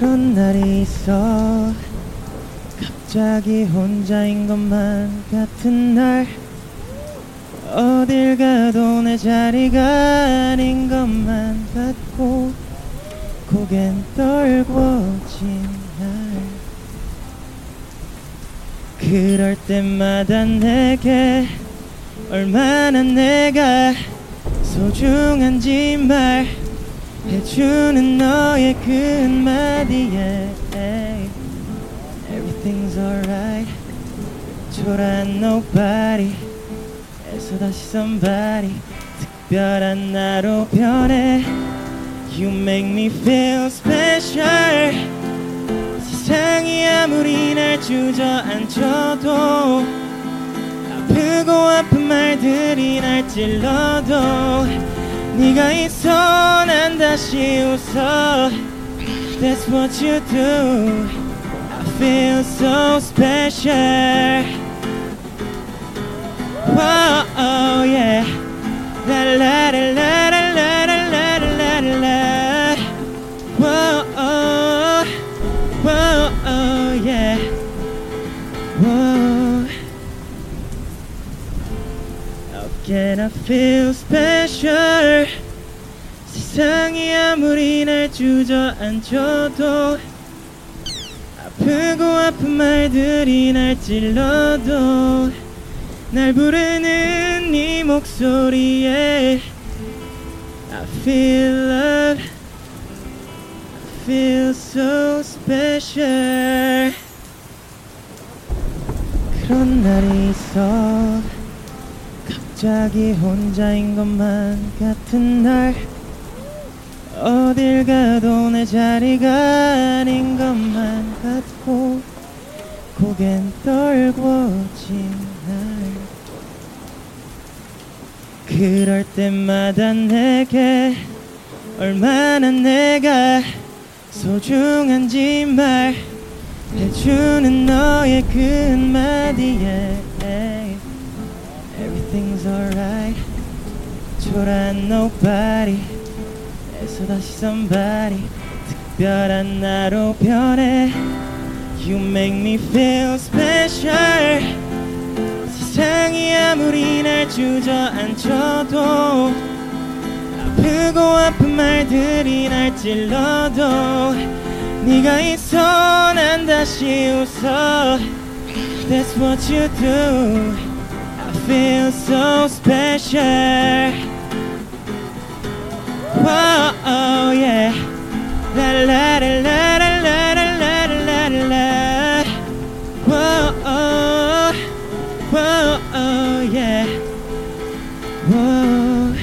그런 날이 있어 갑자기 혼자인 것만 같은 날. 어딜 가도 내 자리가 아닌 것만 같고 고겐 떨궈진 날. 그럴 때마다 내게 얼마나 내가 소중한지 말 해주는 너의 그 한마디에 Everything's alright 초라한 nobody 에서 다시 somebody 특별한 나로 변해 You make me feel special 세상이 아무리 날 주저앉혀도 아프고 아픈 말들이 날 찔러도 네가 있어 난 다시 웃어 That's what you do I feel so special Whoa, How can I feel special 세상이 아무리 날 주저앉혀도 아프고 아픈 말들이 날 찔러도 날 부르는 네 목소리에 I feel love I feel so special 그런 날이 있어 갑자기 혼자인 것만 같은 날. 어딜 가도 내 자리가 아닌 것만 같고 고겐 떨궈진 날. 그럴 때마다 내게 얼마나 내가 소중한지 말해주는 너의 그 한마디에 Everything's alright 초라한 nobody 에서 다시 somebody 특별한 나로 변해 You make me feel special 세상이 아무리 날 주저앉혀도 아프고 아픈 말들이 날 찔러도 네가 있어 난 다시 웃어 That's what you do I feel so special Whoa, oh yeah La la la la la la la la la la la Whoa, oh Whoa, oh yeah Whoa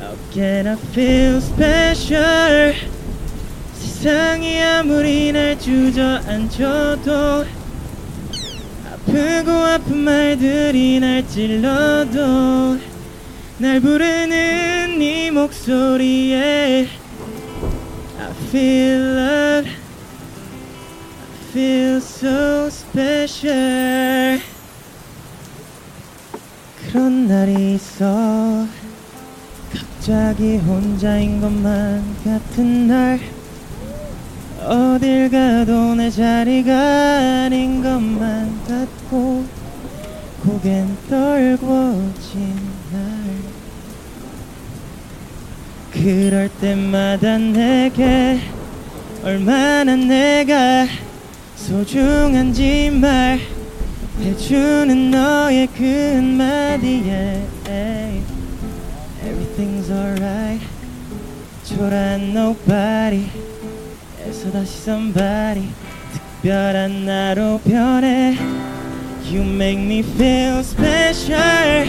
How can I feel special 세상이 아무리 날 주저앉혀도 아프고 아픈 말들이 날 찔러도 날 부르는 네 목소리에 I feel love. I feel so special. 그런 날이 있어 갑자기 혼자인 것만 같은 날 어딜 가도 내 자리가 아닌 것만 같고 고겐 떨궈진 날 그럴 때마다 내게 얼마나 내가 소중한지 말해주는 너의 그 한마디에 Everything's alright. 초라한 nobody 에서 다시 somebody 특별한 나로 변해 You make me feel special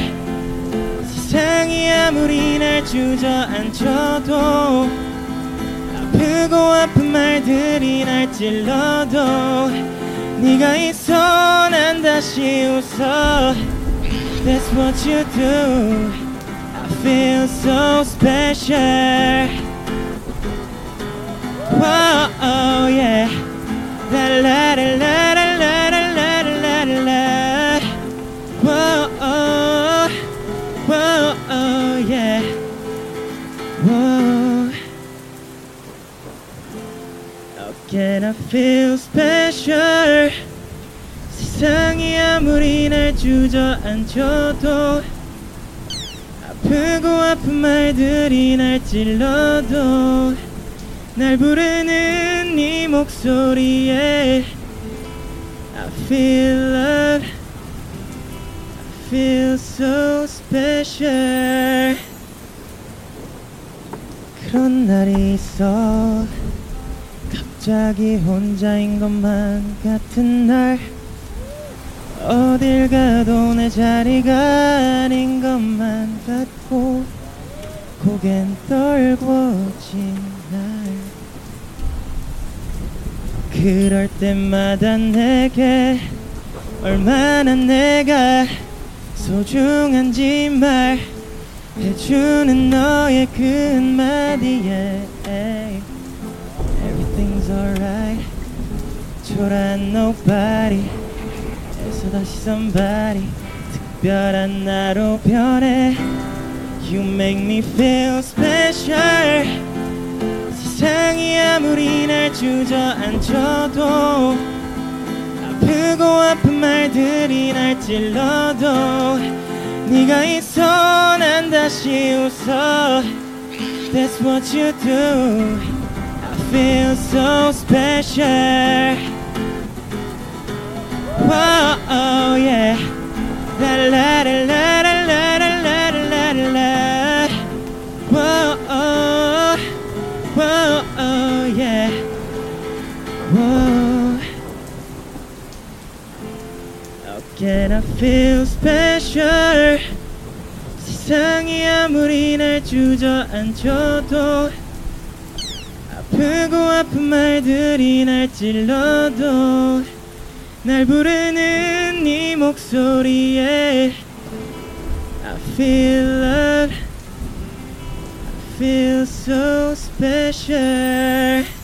세상이 아무리 날 주저앉혀도 아프고 아픈 말들이 날 찔러도 네가 있어 난 다시 웃어 That's what you do I feel so special Can I feel special? 세상이 아무리 날 주저앉혀도 아프고 아픈 말들이 날 찔러도 날 부르는 네 목소리에 I feel love. I feel so special. 그런 날이 있어 갑자기 혼자인 것만 같은 날. 어딜 가도 내 자리가 아닌 것만 같고 고겐 떨궈진 날. 그럴 때마다 내게 얼마나 내가 소중한지 말해주는 너의 그 한마디에. Everything's alright. 초라한 nobody. 에서 다시 somebody. 특별한 나로 변해 You make me feel special 세상이 아무리 날 주저앉혀도 아프고 아픈 말들이 날 찔러도 네가 있어 난 다시 웃어 That's what you do I feel so special Whoa, can I feel special 세상이 아무리 날 주저앉혀도 아프고 아픈 말들이 날 찔러도 날 부르는 네 목소리에 I feel love I feel so special